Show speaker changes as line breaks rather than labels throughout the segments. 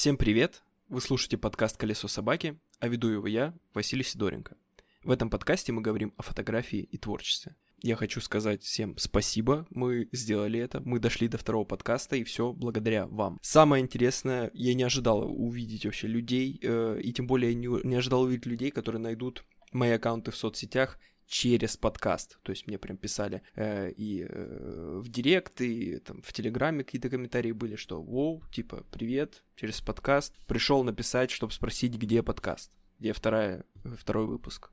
Всем привет! Вы слушаете подкаст «Колесо собаки», а веду его я, Василий Сидоренко. В этом подкасте мы говорим о фотографии и творчестве. Я хочу сказать всем спасибо, мы сделали это, мы дошли до второго подкаста, и все благодаря вам. Самое интересное, я не ожидал увидеть вообще людей, э, и тем более не, не ожидал увидеть людей, которые найдут мои аккаунты в соцсетях через подкаст. То есть мне прям писали э, и э, в директ, и там в Телеграме какие-то комментарии были, что «Воу, типа, привет, через подкаст». Пришел написать, чтобы спросить, где подкаст, где вторая, второй выпуск.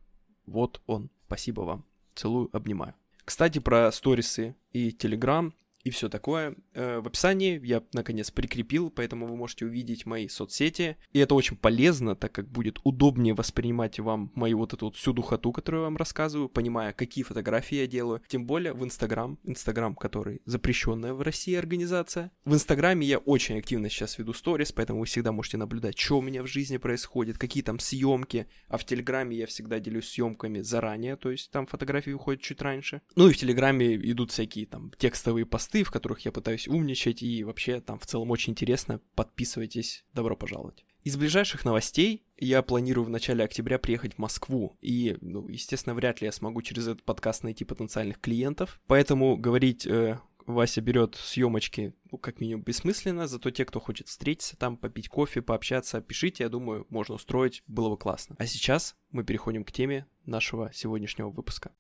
Вот он. Спасибо вам. Целую, обнимаю. Кстати, про сторисы и Телеграм и все такое. Э, в описании я, наконец, прикрепил, поэтому вы можете увидеть мои соцсети. И это очень полезно, так как будет удобнее воспринимать вам мою вот эту вот всю духоту, которую я вам рассказываю, понимая, какие фотографии я делаю. Тем более в Инстаграм, Инстаграм, который запрещенная в России организация. В Инстаграме я очень активно сейчас веду сторис, поэтому вы всегда можете наблюдать, что у меня в жизни происходит, какие там съемки. А в Телеграме я всегда делюсь съемками заранее, то есть там фотографии выходят чуть раньше. Ну и в Телеграме идут всякие там текстовые посты, посты, в которых я пытаюсь умничать, и вообще там в целом очень интересно. Подписывайтесь, добро пожаловать. Из ближайших новостей я планирую в начале октября приехать в Москву, и, ну, естественно, вряд ли я смогу через этот подкаст найти потенциальных клиентов, поэтому говорить э, Вася берет съемочки, ну, как минимум, бессмысленно, зато те, кто хочет встретиться там, попить кофе, пообщаться, пишите, я думаю, можно устроить, было бы классно. А сейчас мы переходим к теме нашего сегодняшнего выпуска.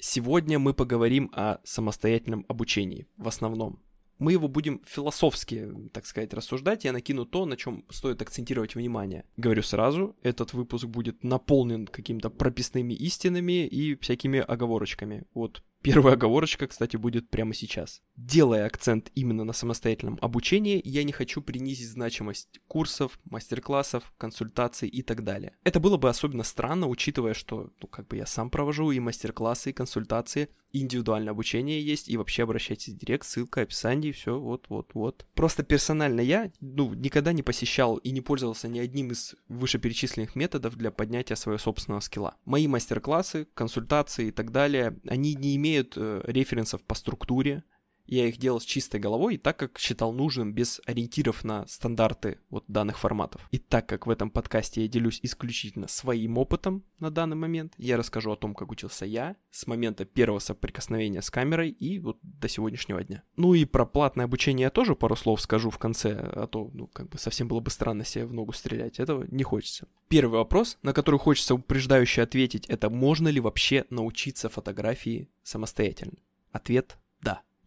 Сегодня мы поговорим о самостоятельном обучении в основном. Мы его будем философски, так сказать, рассуждать. Я накину то, на чем стоит акцентировать внимание. Говорю сразу, этот выпуск будет наполнен какими-то прописными истинами и всякими оговорочками. Вот Первая оговорочка, кстати, будет прямо сейчас. Делая акцент именно на самостоятельном обучении, я не хочу принизить значимость курсов, мастер-классов, консультаций и так далее. Это было бы особенно странно, учитывая, что, ну, как бы я сам провожу и мастер-классы, и консультации, и индивидуальное обучение есть, и вообще обращайтесь в директ, ссылка, описание, все, вот-вот-вот. Просто персонально я, ну, никогда не посещал и не пользовался ни одним из вышеперечисленных методов для поднятия своего собственного скилла. Мои мастер-классы, консультации и так далее, они не имеют э, референсов по структуре, я их делал с чистой головой, и так как считал нужным, без ориентиров на стандарты вот данных форматов. И так как в этом подкасте я делюсь исключительно своим опытом на данный момент, я расскажу о том, как учился я с момента первого соприкосновения с камерой и вот до сегодняшнего дня. Ну и про платное обучение я тоже пару слов скажу в конце, а то, ну, как бы совсем было бы странно себе в ногу стрелять, этого не хочется. Первый вопрос, на который хочется упреждающе ответить, это можно ли вообще научиться фотографии самостоятельно? Ответ.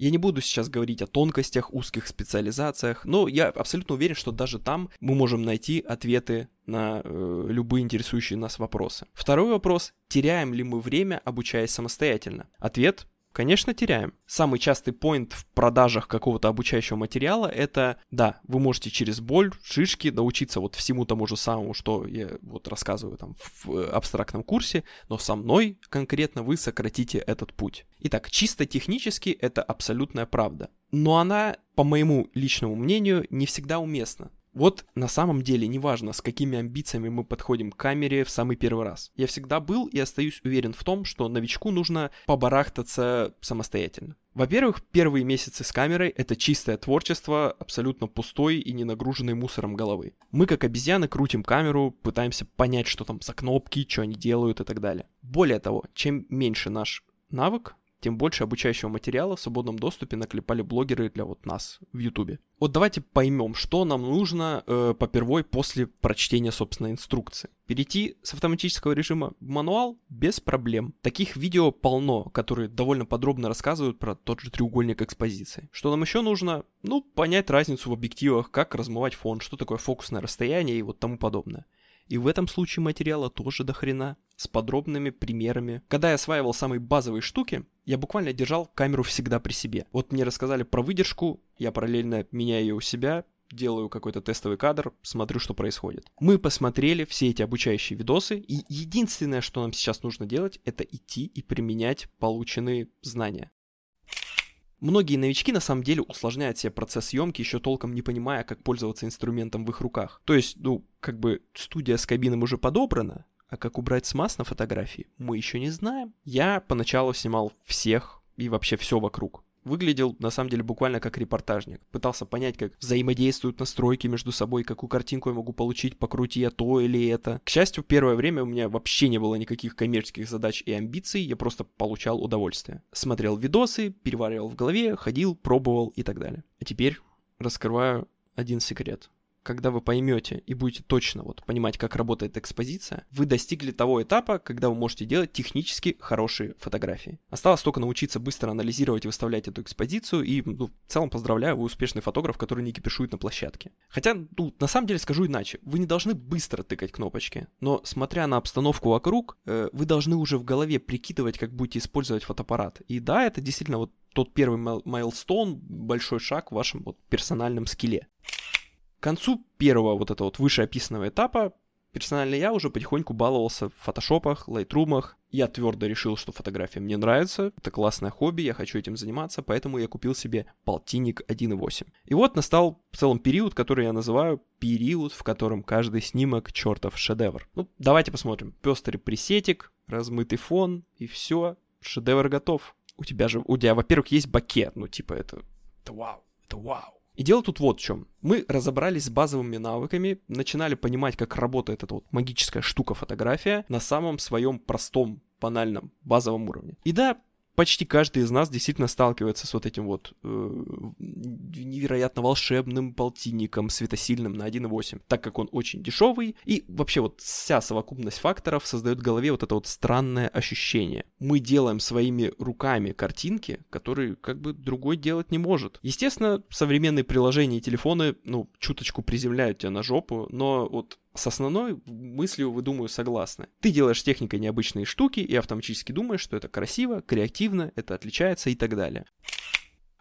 Я не буду сейчас говорить о тонкостях, узких специализациях, но я абсолютно уверен, что даже там мы можем найти ответы на э, любые интересующие нас вопросы. Второй вопрос. Теряем ли мы время, обучаясь самостоятельно? Ответ Конечно, теряем. Самый частый поинт в продажах какого-то обучающего материала это, да, вы можете через боль, шишки научиться вот всему тому же самому, что я вот рассказываю там в абстрактном курсе, но со мной конкретно вы сократите этот путь. Итак, чисто технически это абсолютная правда. Но она, по моему личному мнению, не всегда уместна. Вот на самом деле неважно, с какими амбициями мы подходим к камере в самый первый раз. Я всегда был и остаюсь уверен в том, что новичку нужно побарахтаться самостоятельно. Во-первых, первые месяцы с камерой — это чистое творчество, абсолютно пустой и не нагруженный мусором головы. Мы, как обезьяны, крутим камеру, пытаемся понять, что там за кнопки, что они делают и так далее. Более того, чем меньше наш навык, тем больше обучающего материала в свободном доступе наклепали блогеры для вот нас в Ютубе. Вот давайте поймем, что нам нужно э, попервой после прочтения, собственной инструкции. Перейти с автоматического режима в мануал без проблем. Таких видео полно, которые довольно подробно рассказывают про тот же треугольник экспозиции. Что нам еще нужно? Ну, понять разницу в объективах, как размывать фон, что такое фокусное расстояние и вот тому подобное. И в этом случае материала тоже до хрена, с подробными примерами. Когда я осваивал самые базовые штуки, я буквально держал камеру всегда при себе. Вот мне рассказали про выдержку, я параллельно меняю ее у себя, делаю какой-то тестовый кадр, смотрю, что происходит. Мы посмотрели все эти обучающие видосы, и единственное, что нам сейчас нужно делать, это идти и применять полученные знания. Многие новички на самом деле усложняют себе процесс съемки, еще толком не понимая, как пользоваться инструментом в их руках. То есть, ну, как бы студия с кабином уже подобрана, а как убрать смаз на фотографии, мы еще не знаем. Я поначалу снимал всех и вообще все вокруг. Выглядел на самом деле буквально как репортажник. Пытался понять, как взаимодействуют настройки между собой, какую картинку я могу получить, покрути я то или это. К счастью, первое время у меня вообще не было никаких коммерческих задач и амбиций, я просто получал удовольствие. Смотрел видосы, переваривал в голове, ходил, пробовал и так далее. А теперь раскрываю один секрет когда вы поймете и будете точно вот понимать, как работает экспозиция, вы достигли того этапа, когда вы можете делать технически хорошие фотографии. Осталось только научиться быстро анализировать и выставлять эту экспозицию, и ну, в целом поздравляю, вы успешный фотограф, который не кипишует на площадке. Хотя, ну, на самом деле скажу иначе, вы не должны быстро тыкать кнопочки, но смотря на обстановку вокруг, э, вы должны уже в голове прикидывать, как будете использовать фотоаппарат. И да, это действительно вот тот первый майлстоун, большой шаг в вашем вот персональном скилле. К концу первого вот этого вот вышеописанного этапа персонально я уже потихоньку баловался в фотошопах, лайтрумах. Я твердо решил, что фотография мне нравится, это классное хобби, я хочу этим заниматься, поэтому я купил себе полтинник 1.8. И вот настал в целом период, который я называю период, в котором каждый снимок чертов шедевр. Ну, давайте посмотрим. Пестрый пресетик, размытый фон, и все, шедевр готов. У тебя же, у тебя, во-первых, есть бакет, ну, типа, это, это вау, это вау. И дело тут вот в чем. Мы разобрались с базовыми навыками, начинали понимать, как работает эта вот магическая штука фотография на самом своем простом, банальном, базовом уровне. И да, почти каждый из нас действительно сталкивается с вот этим вот э, невероятно волшебным полтинником светосильным на 1.8, так как он очень дешевый, и вообще вот вся совокупность факторов создает в голове вот это вот странное ощущение. Мы делаем своими руками картинки, которые как бы другой делать не может. Естественно, современные приложения и телефоны, ну, чуточку приземляют тебя на жопу, но вот с основной мыслью, вы, думаю, согласны. Ты делаешь техникой необычные штуки и автоматически думаешь, что это красиво, креативно, это отличается и так далее.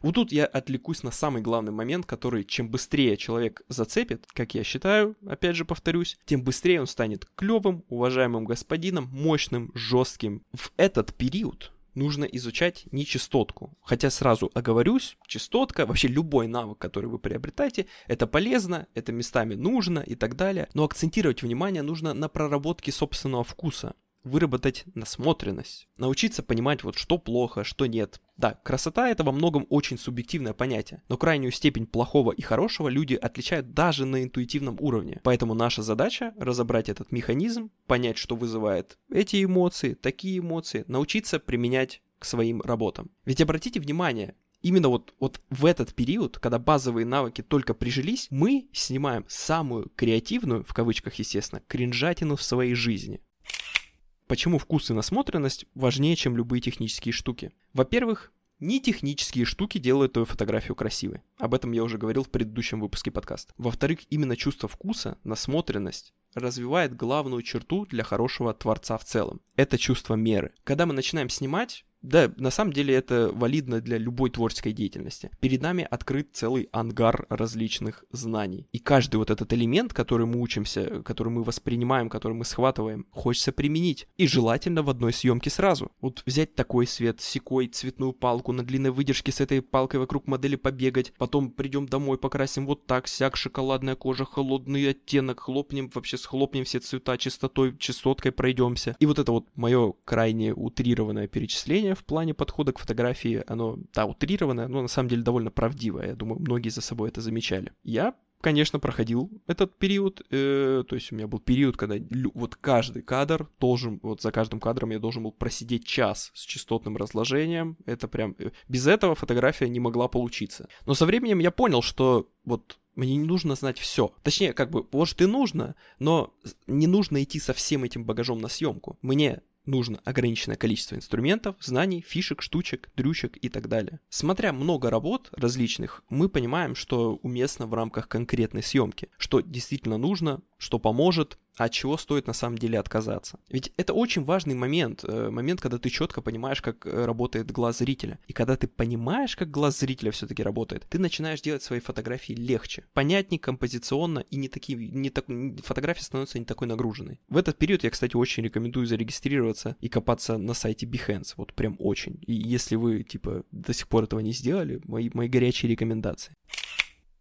Вот тут я отвлекусь на самый главный момент, который чем быстрее человек зацепит, как я считаю, опять же повторюсь, тем быстрее он станет клевым, уважаемым господином, мощным, жестким. В этот период нужно изучать не частотку. Хотя сразу оговорюсь, частотка, вообще любой навык, который вы приобретаете, это полезно, это местами нужно и так далее. Но акцентировать внимание нужно на проработке собственного вкуса выработать насмотренность, научиться понимать вот что плохо, что нет. Да, красота это во многом очень субъективное понятие, но крайнюю степень плохого и хорошего люди отличают даже на интуитивном уровне. Поэтому наша задача разобрать этот механизм, понять, что вызывает эти эмоции, такие эмоции, научиться применять к своим работам. Ведь обратите внимание, именно вот, вот в этот период, когда базовые навыки только прижились, мы снимаем самую креативную, в кавычках, естественно, кринжатину в своей жизни. Почему вкус и насмотренность важнее, чем любые технические штуки? Во-первых, не технические штуки делают твою фотографию красивой. Об этом я уже говорил в предыдущем выпуске подкаста. Во-вторых, именно чувство вкуса, насмотренность развивает главную черту для хорошего творца в целом. Это чувство меры. Когда мы начинаем снимать, да, на самом деле это валидно для любой творческой деятельности. Перед нами открыт целый ангар различных знаний. И каждый вот этот элемент, который мы учимся, который мы воспринимаем, который мы схватываем, хочется применить. И желательно в одной съемке сразу. Вот взять такой свет, секой, цветную палку, на длинной выдержке с этой палкой вокруг модели побегать, потом придем домой, покрасим вот так, сяк, шоколадная кожа, холодный оттенок, хлопнем, вообще схлопнем все цвета частотой, частоткой пройдемся. И вот это вот мое крайне утрированное перечисление в плане подхода к фотографии, оно, да, утрированное, но на самом деле довольно правдивое. Я думаю, многие за собой это замечали. Я конечно, проходил этот период. Э, то есть у меня был период, когда вот каждый кадр должен, вот за каждым кадром я должен был просидеть час с частотным разложением. Это прям... Э, без этого фотография не могла получиться. Но со временем я понял, что вот мне не нужно знать все. Точнее, как бы, может и нужно, но не нужно идти со всем этим багажом на съемку. Мне нужно ограниченное количество инструментов, знаний, фишек, штучек, дрючек и так далее. Смотря много работ различных, мы понимаем, что уместно в рамках конкретной съемки, что действительно нужно, что поможет, от чего стоит на самом деле отказаться. Ведь это очень важный момент, э, момент, когда ты четко понимаешь, как э, работает глаз зрителя. И когда ты понимаешь, как глаз зрителя все-таки работает, ты начинаешь делать свои фотографии легче, понятнее, композиционно, и не такие, не так, фотография становится не такой нагруженной. В этот период я, кстати, очень рекомендую зарегистрироваться и копаться на сайте Behance, вот прям очень. И если вы, типа, до сих пор этого не сделали, мои, мои горячие рекомендации.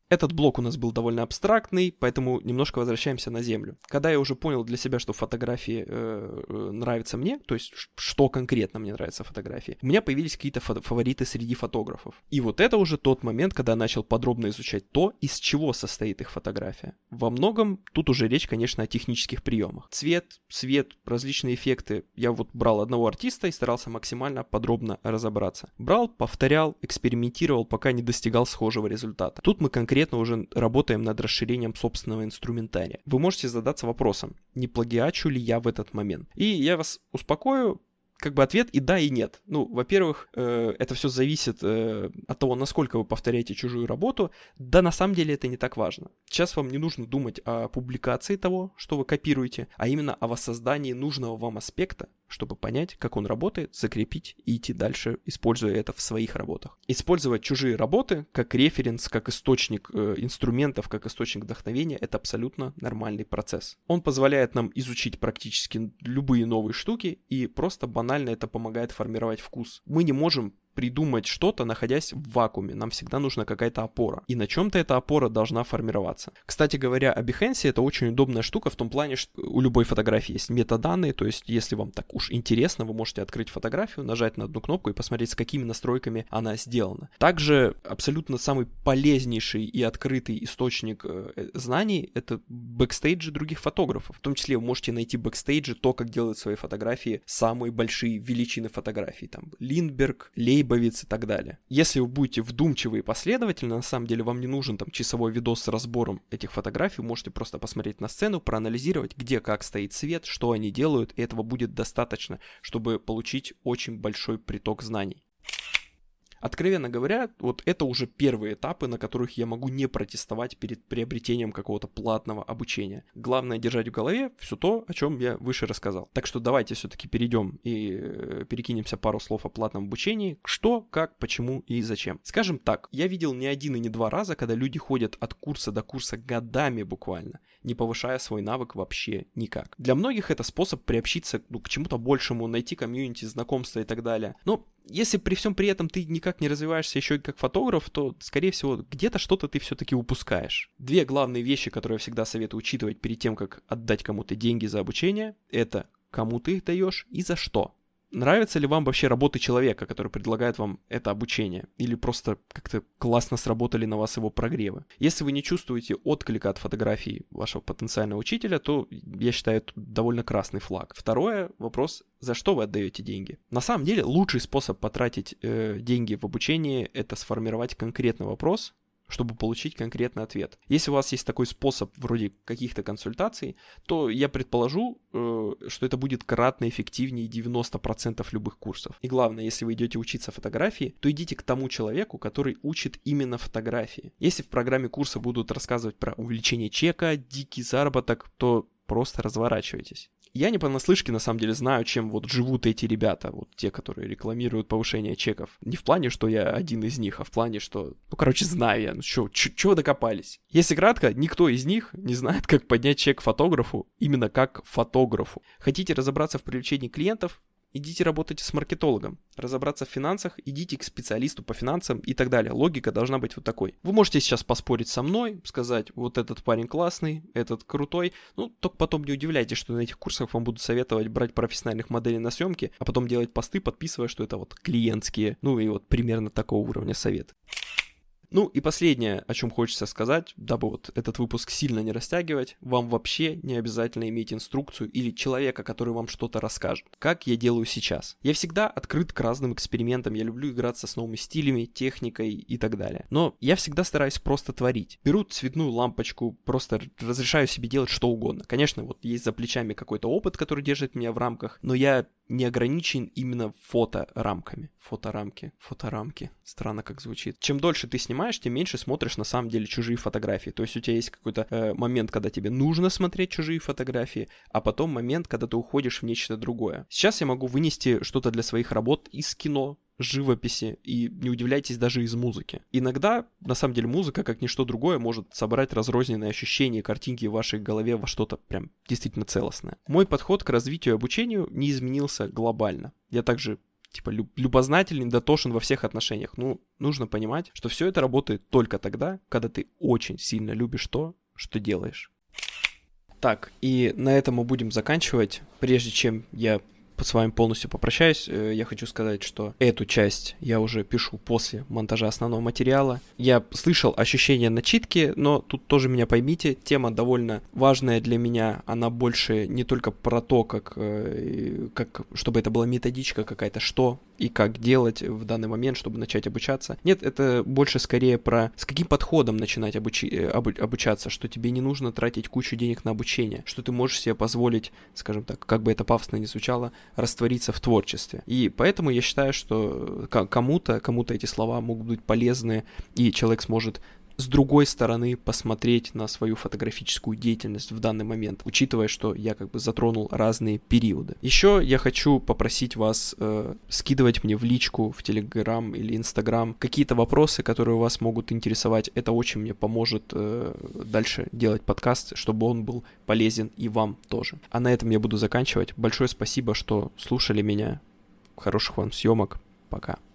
Этот блок у нас был довольно абстрактный, поэтому немножко возвращаемся на землю. Когда я уже понял для себя, что фотографии э, э нравятся мне, то есть что конкретно мне нравится в фотографии, у меня появились какие-то фавориты среди фотографов. И вот это уже тот момент, когда я начал подробно изучать то, из чего состоит их фотография. Во многом тут уже речь, конечно, о технических приемах. Цвет, свет, различные эффекты. Я вот брал одного артиста и старался максимально подробно разобраться. Брал, повторял, экспериментировал, пока не достигал схожего результата. Тут мы конкретно конкретно уже работаем над расширением собственного инструментария. Вы можете задаться вопросом, не плагиачу ли я в этот момент. И я вас успокою, как бы ответ и да, и нет. Ну, во-первых, э, это все зависит э, от того, насколько вы повторяете чужую работу. Да, на самом деле это не так важно. Сейчас вам не нужно думать о публикации того, что вы копируете, а именно о воссоздании нужного вам аспекта, чтобы понять, как он работает, закрепить и идти дальше, используя это в своих работах. Использовать чужие работы как референс, как источник э, инструментов, как источник вдохновения – это абсолютно нормальный процесс. Он позволяет нам изучить практически любые новые штуки и просто банально это помогает формировать вкус. Мы не можем придумать что-то, находясь в вакууме. Нам всегда нужна какая-то опора. И на чем-то эта опора должна формироваться. Кстати говоря, о Behance это очень удобная штука в том плане, что у любой фотографии есть метаданные, то есть если вам так уж интересно, вы можете открыть фотографию, нажать на одну кнопку и посмотреть, с какими настройками она сделана. Также абсолютно самый полезнейший и открытый источник э, знаний — это бэкстейджи других фотографов. В том числе вы можете найти бэкстейджи, то, как делают свои фотографии самые большие величины фотографий. Там Линдберг, Лейб, Лейбовиц и так далее. Если вы будете вдумчивы и последовательны, на самом деле вам не нужен там часовой видос с разбором этих фотографий, можете просто посмотреть на сцену, проанализировать, где как стоит свет, что они делают, и этого будет достаточно, чтобы получить очень большой приток знаний. Откровенно говоря, вот это уже первые этапы, на которых я могу не протестовать перед приобретением какого-то платного обучения. Главное держать в голове все то, о чем я выше рассказал. Так что давайте все-таки перейдем и э, перекинемся пару слов о платном обучении. Что, как, почему и зачем. Скажем так, я видел не один и не два раза, когда люди ходят от курса до курса годами буквально, не повышая свой навык вообще никак. Для многих это способ приобщиться ну, к чему-то большему, найти комьюнити, знакомства и так далее. Но если при всем при этом ты никак не развиваешься еще и как фотограф, то, скорее всего, где-то что-то ты все-таки упускаешь. Две главные вещи, которые я всегда советую учитывать перед тем, как отдать кому-то деньги за обучение, это кому ты их даешь и за что. Нравится ли вам вообще работы человека, который предлагает вам это обучение? Или просто как-то классно сработали на вас его прогревы? Если вы не чувствуете отклика от фотографии вашего потенциального учителя, то я считаю это довольно красный флаг. Второе, вопрос, за что вы отдаете деньги? На самом деле, лучший способ потратить э, деньги в обучении – это сформировать конкретный вопрос, чтобы получить конкретный ответ. Если у вас есть такой способ вроде каких-то консультаций, то я предположу, э, что это будет кратно эффективнее 90% любых курсов. И главное, если вы идете учиться фотографии, то идите к тому человеку, который учит именно фотографии. Если в программе курса будут рассказывать про увеличение чека, дикий заработок, то просто разворачивайтесь. Я не понаслышке, на самом деле, знаю, чем вот живут эти ребята, вот те, которые рекламируют повышение чеков. Не в плане, что я один из них, а в плане, что, ну, короче, знаю я, ну, чё, чё докопались. Если кратко, никто из них не знает, как поднять чек фотографу, именно как фотографу. Хотите разобраться в привлечении клиентов? Идите работайте с маркетологом. Разобраться в финансах, идите к специалисту по финансам и так далее. Логика должна быть вот такой. Вы можете сейчас поспорить со мной, сказать, вот этот парень классный, этот крутой. Ну, только потом не удивляйтесь, что на этих курсах вам будут советовать брать профессиональных моделей на съемки, а потом делать посты, подписывая, что это вот клиентские. Ну и вот примерно такого уровня совет. Ну и последнее, о чем хочется сказать, дабы вот этот выпуск сильно не растягивать, вам вообще не обязательно иметь инструкцию или человека, который вам что-то расскажет, как я делаю сейчас. Я всегда открыт к разным экспериментам, я люблю играться с новыми стилями, техникой и так далее. Но я всегда стараюсь просто творить. Беру цветную лампочку, просто разрешаю себе делать что угодно. Конечно, вот есть за плечами какой-то опыт, который держит меня в рамках, но я не ограничен именно фоторамками. Фоторамки, фоторамки. Странно как звучит. Чем дольше ты снимаешь, тем меньше смотришь на самом деле чужие фотографии. То есть у тебя есть какой-то э, момент, когда тебе нужно смотреть чужие фотографии, а потом момент, когда ты уходишь в нечто другое. Сейчас я могу вынести что-то для своих работ из кино, живописи и не удивляйтесь даже из музыки. Иногда, на самом деле, музыка, как ничто другое, может собрать разрозненные ощущения, картинки в вашей голове во что-то прям действительно целостное. Мой подход к развитию и обучению не изменился глобально. Я также типа любознательный, дотошен во всех отношениях. Ну, нужно понимать, что все это работает только тогда, когда ты очень сильно любишь то, что делаешь. Так, и на этом мы будем заканчивать. Прежде чем я с вами полностью попрощаюсь. Э, я хочу сказать, что эту часть я уже пишу после монтажа основного материала. Я слышал ощущение начитки, но тут тоже меня поймите, тема довольно важная для меня. Она больше не только про то, как, э, как чтобы это была методичка какая-то, что и как делать в данный момент, чтобы начать обучаться. Нет, это больше скорее про с каким подходом начинать обучи, э, обу, обучаться, что тебе не нужно тратить кучу денег на обучение, что ты можешь себе позволить, скажем так, как бы это пафосно не звучало, раствориться в творчестве. И поэтому я считаю, что кому-то, кому-то эти слова могут быть полезны, и человек сможет с другой стороны посмотреть на свою фотографическую деятельность в данный момент, учитывая, что я как бы затронул разные периоды. Еще я хочу попросить вас э, скидывать мне в личку, в Телеграм или Инстаграм какие-то вопросы, которые вас могут интересовать. Это очень мне поможет э, дальше делать подкаст, чтобы он был полезен и вам тоже. А на этом я буду заканчивать. Большое спасибо, что слушали меня. Хороших вам съемок. Пока.